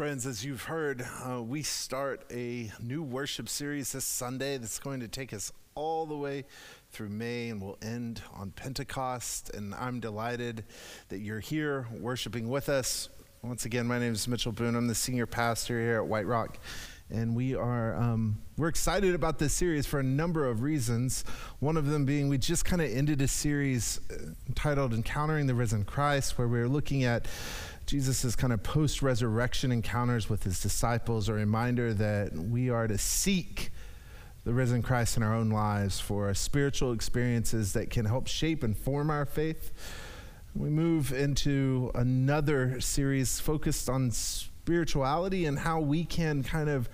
Friends, as you've heard, uh, we start a new worship series this Sunday that's going to take us all the way through May and we'll end on Pentecost. And I'm delighted that you're here worshiping with us. Once again, my name is Mitchell Boone. I'm the senior pastor here at White Rock. And we are um, we're excited about this series for a number of reasons. One of them being we just kind of ended a series uh, entitled "Encountering the Risen Christ," where we are looking at Jesus' kind of post resurrection encounters with his disciples, a reminder that we are to seek the risen Christ in our own lives for spiritual experiences that can help shape and form our faith. We move into another series focused on spirituality and how we can kind of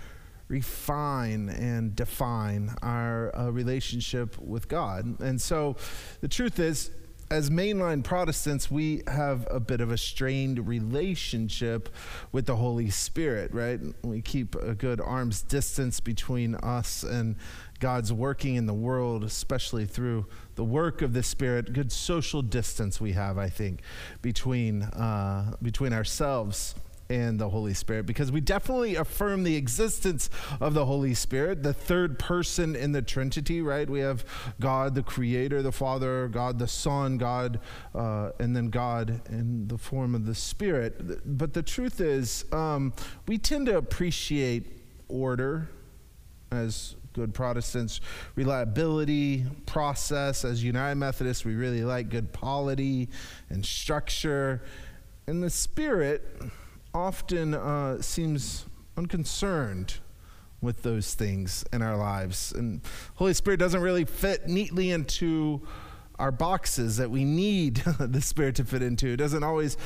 refine and define our uh, relationship with God. And so the truth is, as mainline Protestants, we have a bit of a strained relationship with the Holy Spirit, right? We keep a good arm's distance between us and God's working in the world, especially through the work of the Spirit. Good social distance we have, I think, between uh, between ourselves and the Holy Spirit because we definitely affirm the existence of the Holy Spirit, the third person in the Trinity, right? We have God the Creator, the Father, God the Son, God, uh, and then God in the form of the Spirit. But the truth is, um, we tend to appreciate order as good Protestants, reliability, process. As United Methodists, we really like good polity and structure. And the Spirit, often uh, seems unconcerned with those things in our lives. And Holy Spirit doesn't really fit neatly into our boxes that we need the Spirit to fit into. It doesn't always,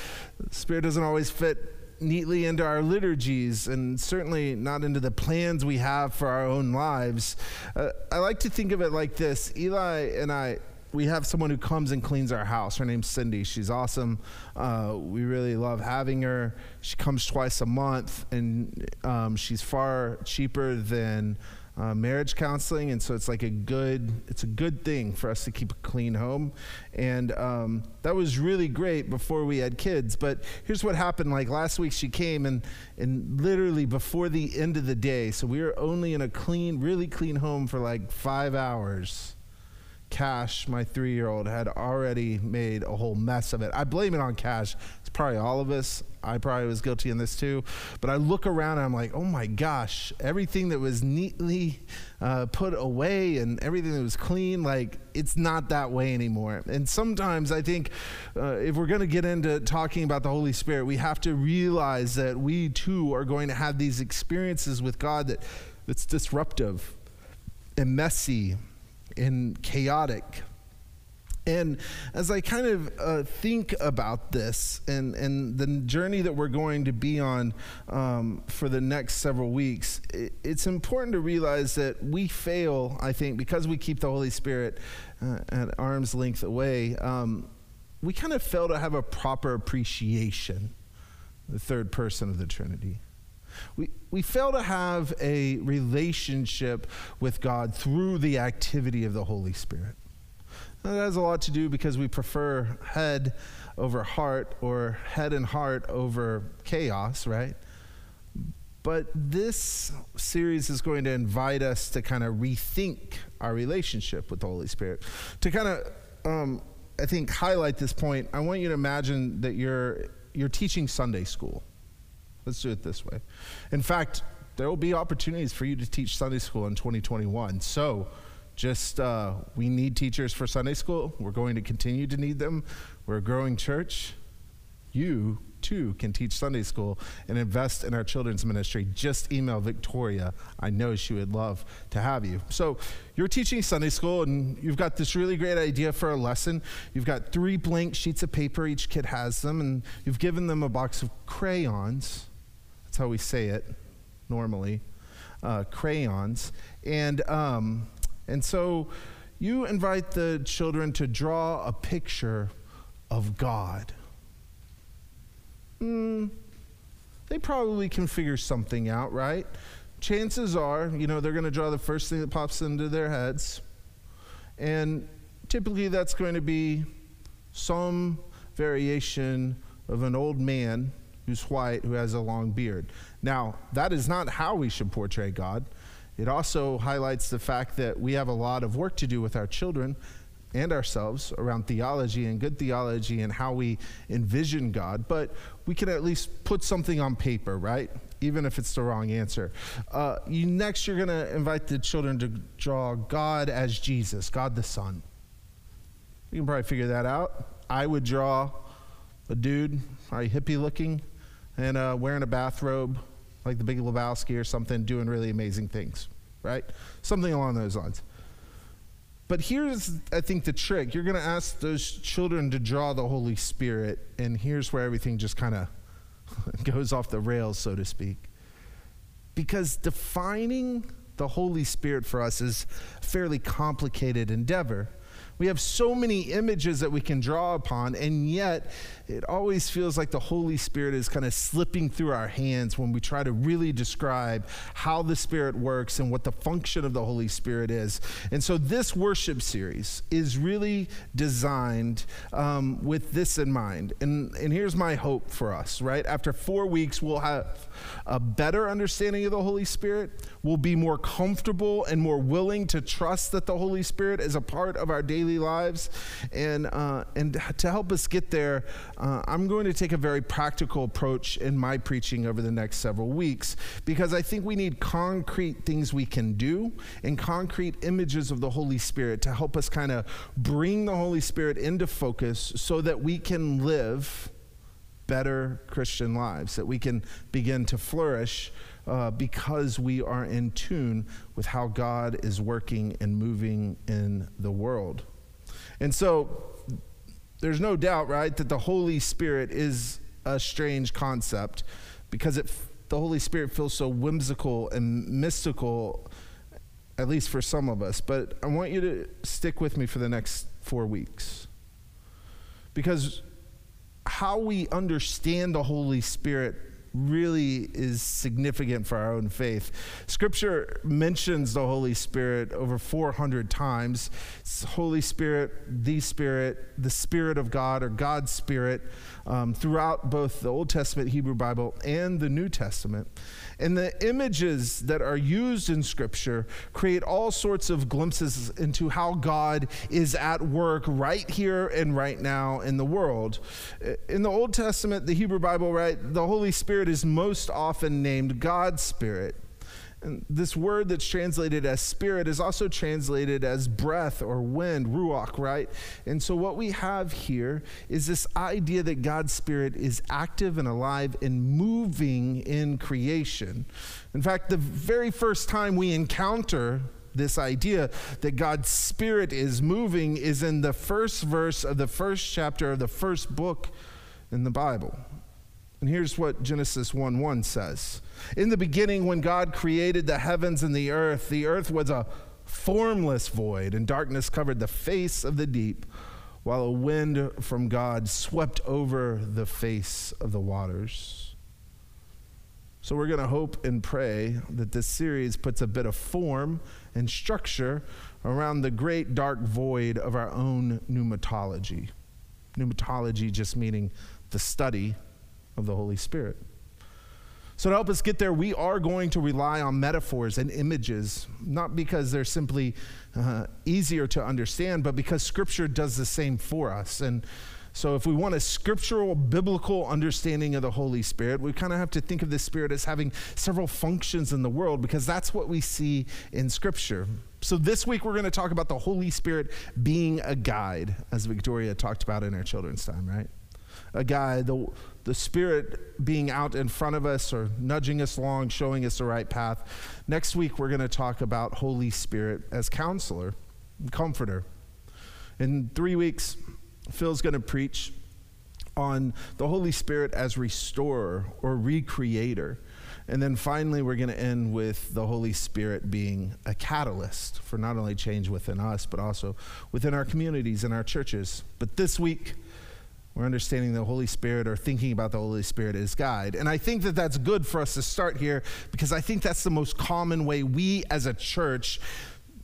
Spirit doesn't always fit neatly into our liturgies and certainly not into the plans we have for our own lives. Uh, I like to think of it like this Eli and I we have someone who comes and cleans our house. Her name's Cindy. She's awesome. Uh, we really love having her. She comes twice a month, and um, she's far cheaper than uh, marriage counseling, and so it's like a good it's a good thing for us to keep a clean home, and um, that was really great before we had kids. But here's what happened: like last week, she came and and literally before the end of the day, so we were only in a clean, really clean home for like five hours Cash, my three year old, had already made a whole mess of it. I blame it on Cash. It's probably all of us. I probably was guilty in this too. But I look around and I'm like, oh my gosh, everything that was neatly uh, put away and everything that was clean, like it's not that way anymore. And sometimes I think uh, if we're going to get into talking about the Holy Spirit, we have to realize that we too are going to have these experiences with God that, that's disruptive and messy and chaotic. And as I kind of uh, think about this and, and the journey that we're going to be on um, for the next several weeks, it, it's important to realize that we fail, I think, because we keep the Holy Spirit uh, at arm's length away. Um, we kind of fail to have a proper appreciation, the third person of the Trinity. We, we fail to have a relationship with God through the activity of the Holy Spirit. that has a lot to do because we prefer head over heart or head and heart over chaos, right? But this series is going to invite us to kind of rethink our relationship with the Holy Spirit. To kind of, um, I think, highlight this point, I want you to imagine that you're, you're teaching Sunday school. Let's do it this way. In fact, there will be opportunities for you to teach Sunday school in 2021. So, just uh, we need teachers for Sunday school. We're going to continue to need them. We're a growing church. You too can teach Sunday school and invest in our children's ministry. Just email Victoria. I know she would love to have you. So, you're teaching Sunday school and you've got this really great idea for a lesson. You've got three blank sheets of paper, each kid has them, and you've given them a box of crayons how we say it normally. Uh, crayons. And, um, and so you invite the children to draw a picture of God. Mm, they probably can figure something out, right? Chances are, you know, they're going to draw the first thing that pops into their heads. And typically that's going to be some variation of an old man who's white, who has a long beard. Now, that is not how we should portray God. It also highlights the fact that we have a lot of work to do with our children and ourselves around theology and good theology and how we envision God, but we can at least put something on paper, right? Even if it's the wrong answer. Uh, you, next, you're going to invite the children to draw God as Jesus, God the Son. You can probably figure that out. I would draw a dude, probably hippie looking, and uh, wearing a bathrobe like the Big Lebowski or something, doing really amazing things, right? Something along those lines. But here's, I think, the trick. You're going to ask those children to draw the Holy Spirit, and here's where everything just kind of goes off the rails, so to speak. Because defining the Holy Spirit for us is a fairly complicated endeavor. We have so many images that we can draw upon, and yet it always feels like the Holy Spirit is kind of slipping through our hands when we try to really describe how the Spirit works and what the function of the Holy Spirit is. And so, this worship series is really designed um, with this in mind. And, and here's my hope for us, right? After four weeks, we'll have a better understanding of the Holy Spirit. We'll be more comfortable and more willing to trust that the Holy Spirit is a part of our daily lives. And, uh, and to help us get there, uh, I'm going to take a very practical approach in my preaching over the next several weeks because I think we need concrete things we can do and concrete images of the Holy Spirit to help us kind of bring the Holy Spirit into focus so that we can live better Christian lives, that we can begin to flourish uh, because we are in tune with how God is working and moving in the world. And so there's no doubt, right, that the Holy Spirit is a strange concept because it, the Holy Spirit feels so whimsical and mystical, at least for some of us. But I want you to stick with me for the next four weeks. Because how we understand the Holy Spirit really is significant for our own faith. Scripture mentions the Holy Spirit over 400 times. It's Holy Spirit, the Spirit, the Spirit of God, or God's Spirit, um, throughout both the Old Testament Hebrew Bible and the New Testament. And the images that are used in Scripture create all sorts of glimpses into how God is at work right here and right now in the world. In the Old Testament, the Hebrew Bible, right, the Holy Spirit is most often named God's Spirit. And this word that's translated as spirit is also translated as breath or wind, ruach, right? And so what we have here is this idea that God's spirit is active and alive and moving in creation. In fact, the very first time we encounter this idea that God's spirit is moving is in the first verse of the first chapter of the first book in the Bible. And here's what Genesis 1 1 says In the beginning, when God created the heavens and the earth, the earth was a formless void, and darkness covered the face of the deep, while a wind from God swept over the face of the waters. So, we're going to hope and pray that this series puts a bit of form and structure around the great dark void of our own pneumatology. Pneumatology just meaning the study of the Holy Spirit. So, to help us get there, we are going to rely on metaphors and images, not because they're simply uh, easier to understand, but because Scripture does the same for us. And so, if we want a scriptural, biblical understanding of the Holy Spirit, we kind of have to think of the Spirit as having several functions in the world because that's what we see in Scripture. So, this week we're going to talk about the Holy Spirit being a guide, as Victoria talked about in our children's time, right? A guy, the, the Spirit being out in front of us or nudging us along, showing us the right path. Next week, we're going to talk about Holy Spirit as counselor, comforter. In three weeks, Phil's going to preach on the Holy Spirit as restorer or recreator. And then finally, we're going to end with the Holy Spirit being a catalyst for not only change within us, but also within our communities and our churches. But this week, understanding the Holy Spirit or thinking about the Holy Spirit as guide. And I think that that's good for us to start here because I think that's the most common way we as a church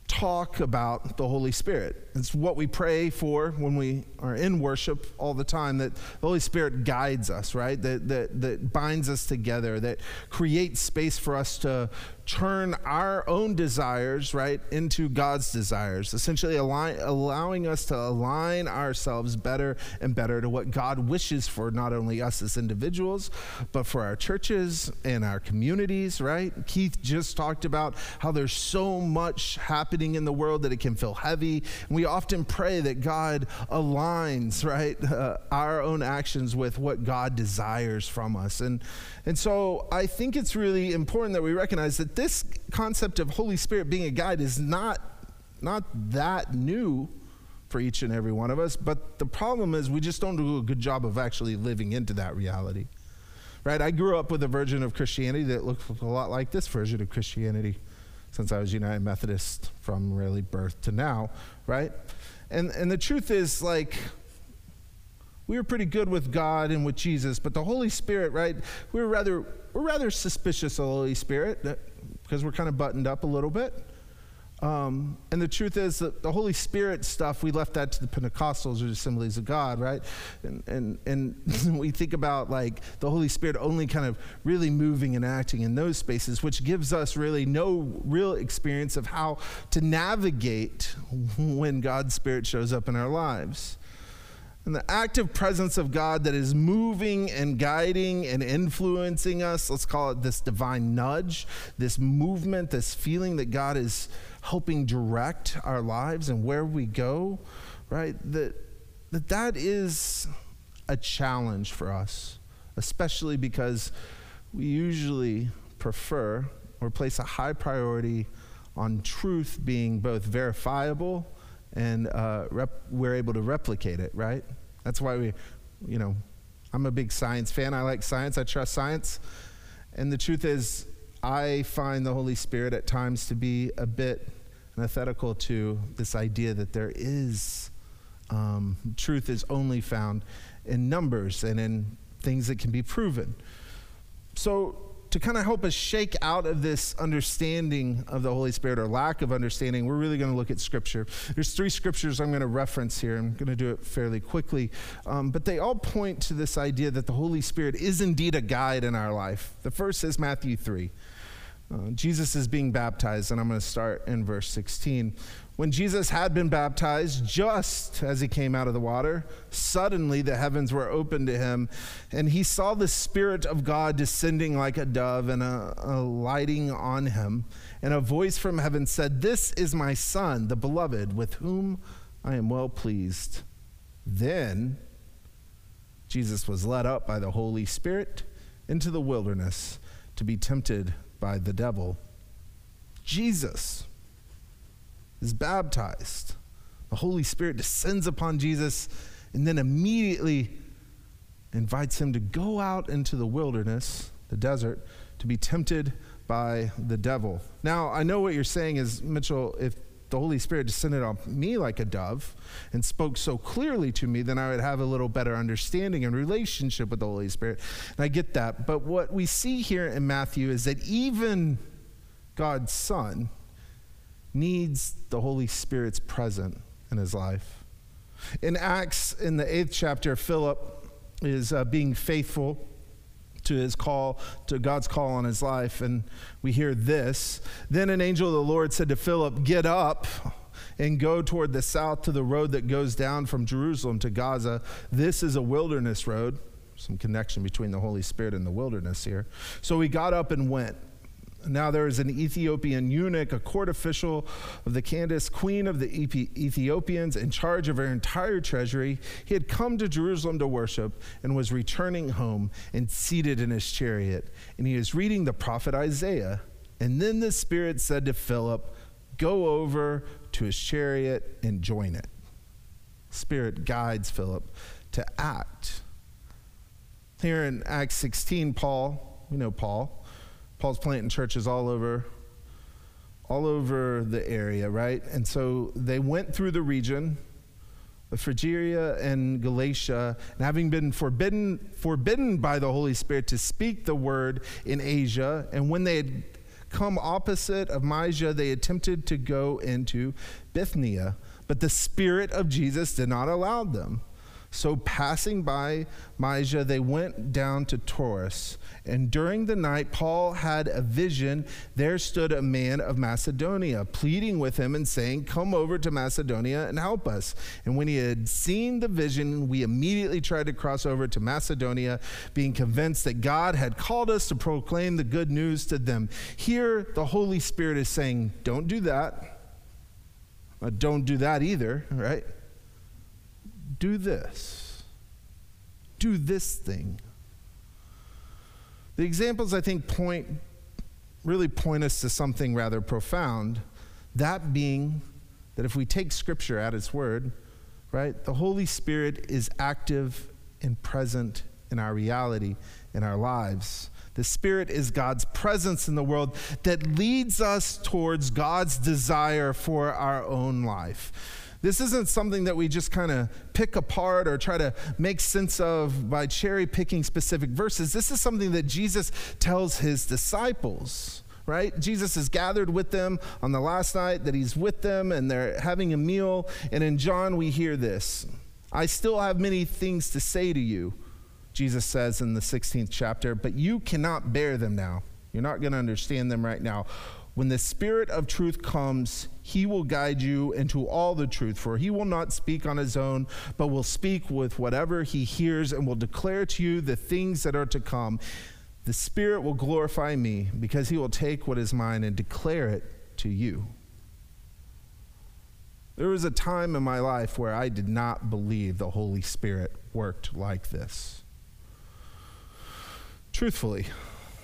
talk about the Holy Spirit. It's what we pray for when we are in worship all the time that the Holy Spirit guides us, right? That, that, that binds us together, that creates space for us to turn our own desires, right, into God's desires, essentially align, allowing us to align ourselves better and better to what God wishes for not only us as individuals, but for our churches and our communities, right? Keith just talked about how there's so much happening in the world that it can feel heavy. And we often pray that God aligns, right, uh, our own actions with what God desires from us. And, and so I think it's really important that we recognize that this concept of Holy Spirit being a guide is not, not that new for each and every one of us. But the problem is we just don't do a good job of actually living into that reality. Right? I grew up with a version of Christianity that looked a lot like this version of Christianity since I was United Methodist from really birth to now, right? And and the truth is like we were pretty good with God and with Jesus, but the Holy Spirit, right? We were rather we're rather suspicious of the Holy Spirit because we're kind of buttoned up a little bit. Um, and the truth is that the Holy Spirit stuff, we left that to the Pentecostals or assemblies of God, right? And, and, and we think about like the Holy Spirit only kind of really moving and acting in those spaces, which gives us really no real experience of how to navigate when God's Spirit shows up in our lives. And the active presence of God that is moving and guiding and influencing us, let's call it this divine nudge, this movement, this feeling that God is helping direct our lives and where we go, right? That that, that is a challenge for us, especially because we usually prefer or place a high priority on truth being both verifiable and uh, rep- we're able to replicate it, right? That's why we, you know, I'm a big science fan. I like science, I trust science. And the truth is, I find the Holy Spirit at times to be a bit antithetical to this idea that there is um, truth is only found in numbers and in things that can be proven. So, to kind of help us shake out of this understanding of the Holy Spirit or lack of understanding, we're really going to look at Scripture. There's three scriptures I'm going to reference here. I'm going to do it fairly quickly, um, but they all point to this idea that the Holy Spirit is indeed a guide in our life. The first is Matthew 3. Uh, Jesus is being baptized, and I'm going to start in verse 16. When Jesus had been baptized, just as he came out of the water, suddenly the heavens were opened to him, and he saw the Spirit of God descending like a dove and alighting on him. And a voice from heaven said, This is my Son, the beloved, with whom I am well pleased. Then Jesus was led up by the Holy Spirit into the wilderness to be tempted by the devil. Jesus is baptized. The Holy Spirit descends upon Jesus and then immediately invites him to go out into the wilderness, the desert, to be tempted by the devil. Now, I know what you're saying is, Mitchell, if the Holy Spirit descended on me like a dove and spoke so clearly to me, then I would have a little better understanding and relationship with the Holy Spirit. And I get that. But what we see here in Matthew is that even God's Son needs the Holy Spirit's presence in his life. In Acts, in the eighth chapter, Philip is uh, being faithful to his call, to God's call on his life. And we hear this. Then an angel of the Lord said to Philip, Get up and go toward the south to the road that goes down from Jerusalem to Gaza. This is a wilderness road. Some connection between the Holy Spirit and the wilderness here. So he got up and went. Now there is an Ethiopian eunuch, a court official of the Candace, queen of the Ethiopians, in charge of her entire treasury. He had come to Jerusalem to worship and was returning home and seated in his chariot. And he was reading the prophet Isaiah. And then the Spirit said to Philip, Go over to his chariot and join it. Spirit guides Philip to act. Here in Acts 16, Paul, we know Paul, Paul's planting churches all over all over the area, right? And so they went through the region of Phrygia and Galatia, and having been forbidden forbidden by the Holy Spirit to speak the word in Asia, and when they had come opposite of Mysia, they attempted to go into Bithynia, but the Spirit of Jesus did not allow them. So, passing by Mysia, they went down to Troas. And during the night, Paul had a vision. There stood a man of Macedonia, pleading with him and saying, Come over to Macedonia and help us. And when he had seen the vision, we immediately tried to cross over to Macedonia, being convinced that God had called us to proclaim the good news to them. Here, the Holy Spirit is saying, Don't do that. Don't do that either, right? Do this. Do this thing. The examples, I think, point really point us to something rather profound. That being that if we take Scripture at its word, right, the Holy Spirit is active and present in our reality, in our lives. The Spirit is God's presence in the world that leads us towards God's desire for our own life. This isn't something that we just kind of pick apart or try to make sense of by cherry picking specific verses. This is something that Jesus tells his disciples right? Jesus is gathered with them on the last night that he's with them and they're having a meal. And in John, we hear this I still have many things to say to you, Jesus says in the 16th chapter, but you cannot bear them now. You're not going to understand them right now. When the Spirit of truth comes, he will guide you into all the truth, for he will not speak on his own, but will speak with whatever he hears and will declare to you the things that are to come. The Spirit will glorify me because he will take what is mine and declare it to you. There was a time in my life where I did not believe the Holy Spirit worked like this. Truthfully,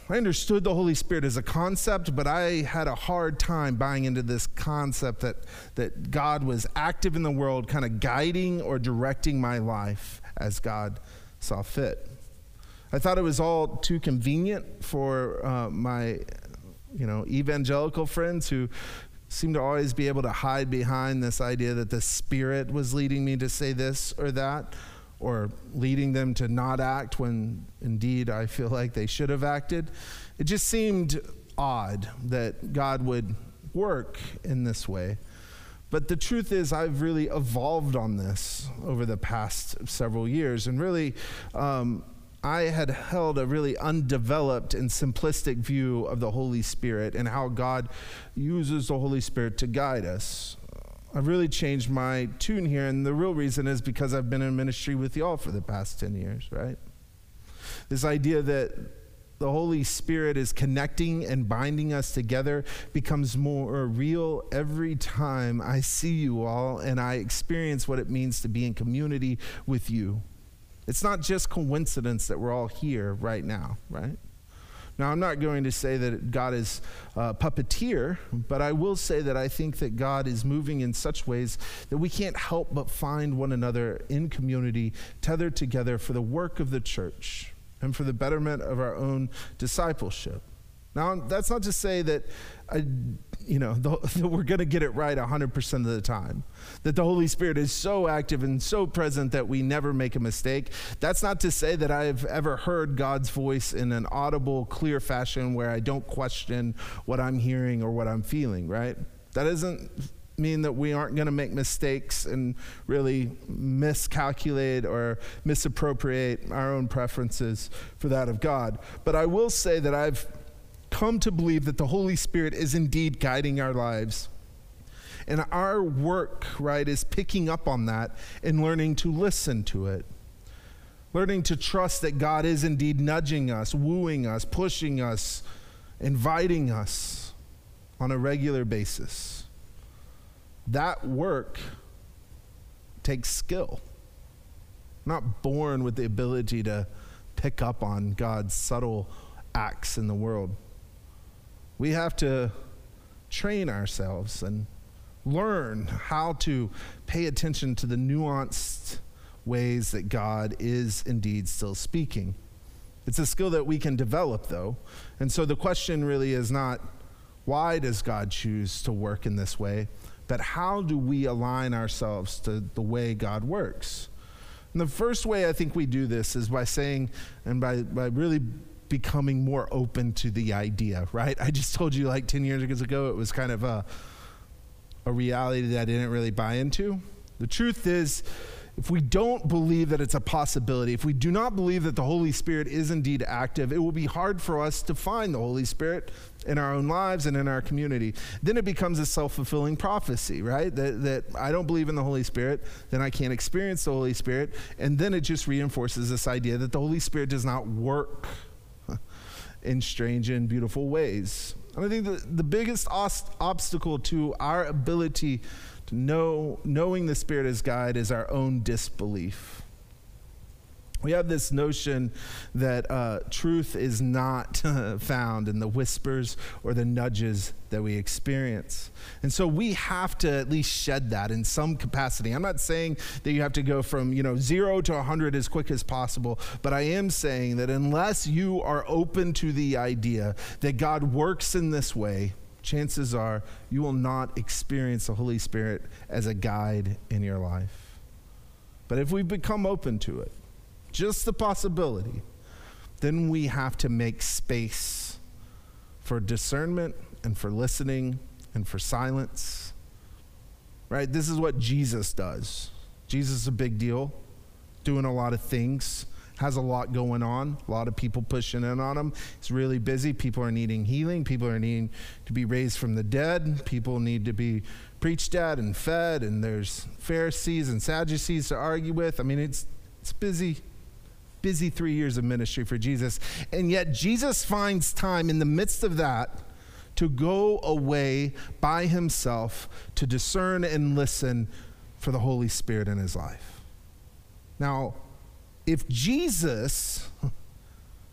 I understood the Holy Spirit as a concept, but I had a hard time buying into this concept that, that God was active in the world, kind of guiding or directing my life as God saw fit. I thought it was all too convenient for uh, my, you know, evangelical friends who seem to always be able to hide behind this idea that the Spirit was leading me to say this or that or leading them to not act when indeed I feel like they should have acted. It just seemed odd that God would work in this way. But the truth is, I've really evolved on this over the past several years. And really, um, I had held a really undeveloped and simplistic view of the Holy Spirit and how God uses the Holy Spirit to guide us. I've really changed my tune here, and the real reason is because I've been in ministry with y'all for the past 10 years, right? This idea that the Holy Spirit is connecting and binding us together becomes more real every time I see you all and I experience what it means to be in community with you. It's not just coincidence that we're all here right now, right? Now, I'm not going to say that God is a puppeteer, but I will say that I think that God is moving in such ways that we can't help but find one another in community, tethered together for the work of the church and for the betterment of our own discipleship. Now, that's not to say that I, you know, the, we're going to get it right 100% of the time. That the Holy Spirit is so active and so present that we never make a mistake. That's not to say that I've ever heard God's voice in an audible, clear fashion where I don't question what I'm hearing or what I'm feeling, right? That doesn't mean that we aren't going to make mistakes and really miscalculate or misappropriate our own preferences for that of God. But I will say that I've come to believe that the Holy Spirit is indeed guiding our lives. And our work, right, is picking up on that and learning to listen to it. Learning to trust that God is indeed nudging us, wooing us, pushing us, inviting us on a regular basis. That work takes skill. not born with the ability to pick up on God's subtle acts in the world. We have to train ourselves and learn how to pay attention to the nuanced ways that God is indeed still speaking. It's a skill that we can develop, though. And so the question really is not why does God choose to work in this way, but how do we align ourselves to the way God works? And the first way I think we do this is by saying, and by, by really becoming more open to the idea, right? I just told you like 10 years ago, it was kind of a, a reality that I didn't really buy into. The truth is, if we don't believe that it's a possibility, if we do not believe that the Holy Spirit is indeed active, it will be hard for us to find the Holy Spirit in our own lives and in our community. Then it becomes a self fulfilling prophecy, right? That, that I don't believe in the Holy Spirit, then I can't experience the Holy Spirit. And then it just reinforces this idea that the Holy Spirit does not work in strange and beautiful ways. And I think the, the biggest os- obstacle to our ability to know, knowing the Spirit as guide is our own disbelief. We have this notion that uh, truth is not found in the whispers or the nudges that we experience. And so we have to at least shed that in some capacity. I'm not saying that you have to go from, you know, 0 to 100 as quick as possible, but I am saying that unless you are open to the idea that God works in this way, chances are you will not experience the Holy Spirit as a guide in your life. But if we become open to it, just the possibility, then we have to make space for discernment and for listening and for silence. Right? This is what Jesus does. Jesus is a big deal, doing a lot of things, has a lot going on, a lot of people pushing in on him. He's really busy. People are needing healing, people are needing to be raised from the dead, people need to be preached at and fed, and there's Pharisees and Sadducees to argue with. I mean, it's it's busy busy three years of ministry for Jesus. And yet, Jesus finds time in the midst of that to go away by himself to discern and listen for the Holy Spirit in his life. Now, if Jesus,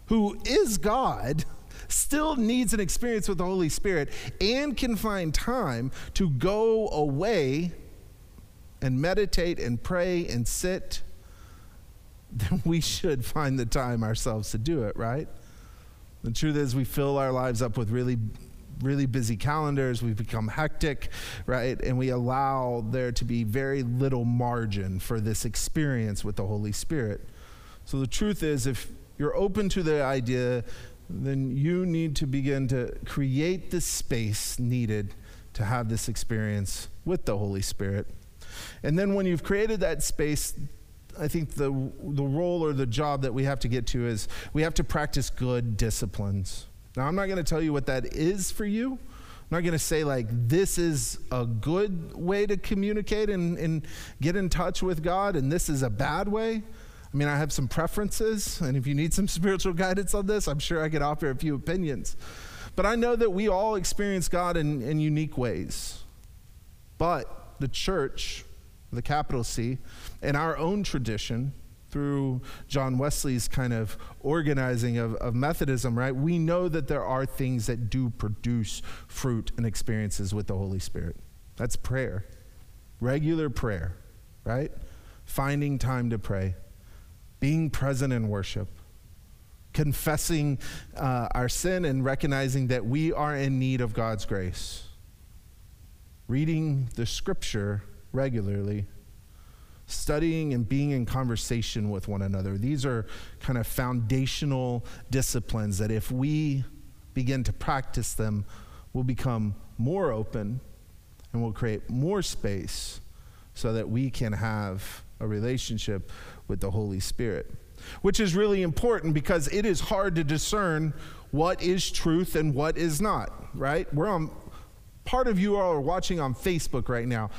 who is God, still needs an experience with the Holy Spirit and can find time to go away and meditate and pray and sit then we should find the time ourselves to do it, right? The truth is, we fill our lives up with really, really busy calendars. We become hectic, right? And we allow there to be very little margin for this experience with the Holy Spirit. So the truth is, if you're open to the idea, then you need to begin to create the space needed to have this experience with the Holy Spirit. And then when you've created that space, I think the, the role or the job that we have to get to is we have to practice good disciplines. Now, I'm not going to tell you what that is for you. I'm not going to say, like, this is a good way to communicate and, and get in touch with God, and this is a bad way. I mean, I have some preferences, and if you need some spiritual guidance on this, I'm sure I could offer a few opinions. But I know that we all experience God in, in unique ways. But the church the capital C, in our own tradition, through John Wesley's kind of organizing of, of, Methodism, right? We know that there are things that do produce fruit and experiences with the Holy Spirit. That's prayer, regular prayer, right? Finding time to pray, being present in worship, confessing uh, our sin and recognizing that we are in need of God's grace, reading the scripture regularly, studying and being in conversation with one another. These are kind of foundational disciplines that if we begin to practice them, we'll become more open and we'll create more space so that we can have a relationship with the Holy Spirit. Which is really important because it is hard to discern what is truth and what is not, right? We're on part of you all are watching on Facebook right now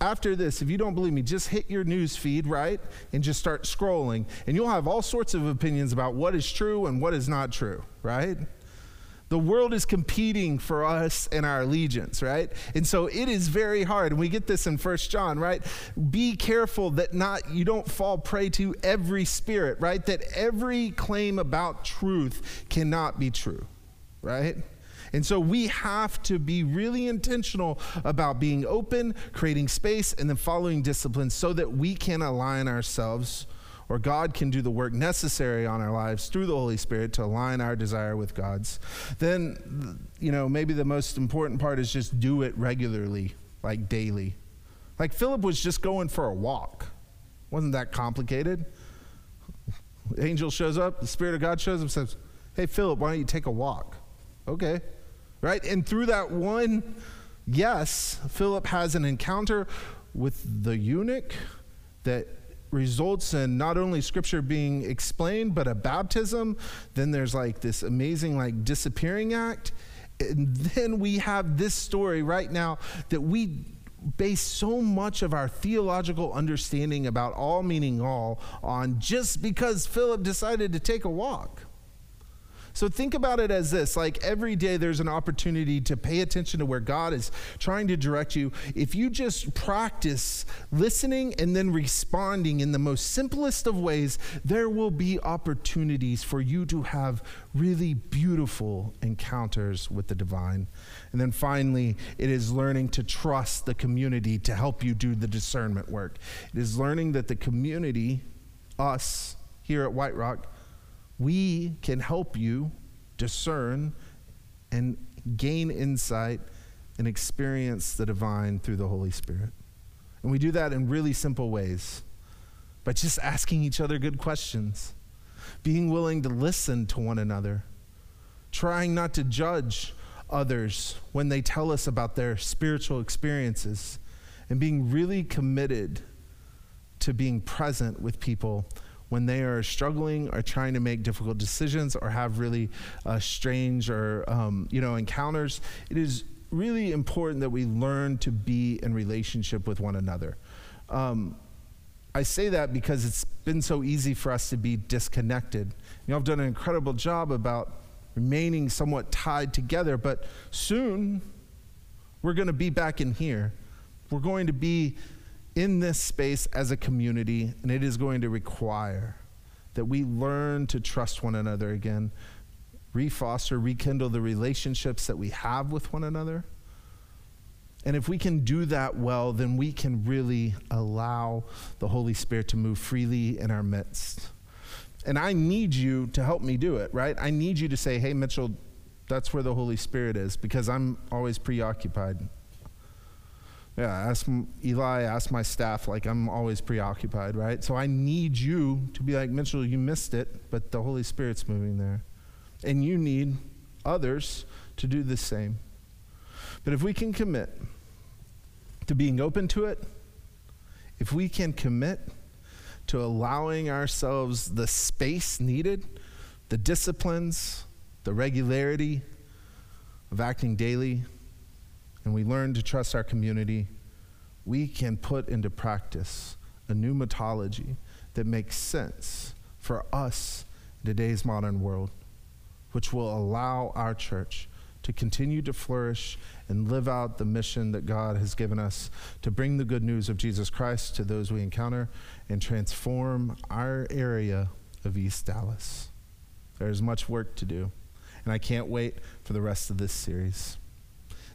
after this, if you don't believe me, just hit your news feed, right? And just start scrolling. And you'll have all sorts of opinions about what is true and what is not true, right? The world is competing for us and our allegiance, right? And so it is very hard. And we get this in First John, right? Be careful that not you don't fall prey to every spirit, right? That every claim about truth cannot be true, right? And so we have to be really intentional about being open, creating space, and then following discipline so that we can align ourselves or God can do the work necessary on our lives through the Holy Spirit to align our desire with God's. Then, you know, maybe the most important part is just do it regularly, like daily. Like Philip was just going for a walk. Wasn't that complicated? angel shows up, the Spirit of God shows up, says, Hey, Philip, why don't you take a walk? Okay. Right? And through that one yes, Philip has an encounter with the eunuch that results in not only scripture being explained but a baptism. Then there's like this amazing like disappearing act. And then we have this story right now that we base so much of our theological understanding about all meaning all on just because Philip decided to take a walk so think about it as this like every day there's an opportunity to pay attention to where God is trying to direct you. If you just practice listening and then responding in the most simplest of ways, there will be opportunities for you to have really beautiful encounters with the divine. And then finally, it is learning to trust the community to help you do the discernment work. It is learning that the community, us here at White Rock, we can help you discern and gain insight and experience the divine through the Holy Spirit. And we do that in really simple ways by just asking each other good questions, being willing to listen to one another, trying not to judge others when they tell us about their spiritual experiences, and being really committed to being present with people when they are struggling or trying to make difficult decisions or have really uh, strange or um, you know encounters it is really important that we learn to be in relationship with one another. Um, i say that because it's been so easy for us to be disconnected. You know i've done an incredible job about remaining somewhat tied together but soon we're going to be back in here. We're going to be in this space as a community, and it is going to require that we learn to trust one another again, refoster, rekindle the relationships that we have with one another. And if we can do that well, then we can really allow the Holy Spirit to move freely in our midst. And I need you to help me do it, right? I need you to say, hey, Mitchell, that's where the Holy Spirit is, because I'm always preoccupied. Yeah, ask Eli, ask my staff, like I'm always preoccupied, right? So I need you to be like, Mitchell, you missed it, but the Holy Spirit's moving there. And you need others to do the same. But if we can commit to being open to it, if we can commit to allowing ourselves the space needed, the disciplines, the regularity of acting daily, and we learn to trust our community, we can put into practice a new methodology that makes sense for us in today's modern world, which will allow our church to continue to flourish and live out the mission that God has given us to bring the good news of Jesus Christ to those we encounter and transform our area of East Dallas. There's much work to do, and I can't wait for the rest of this series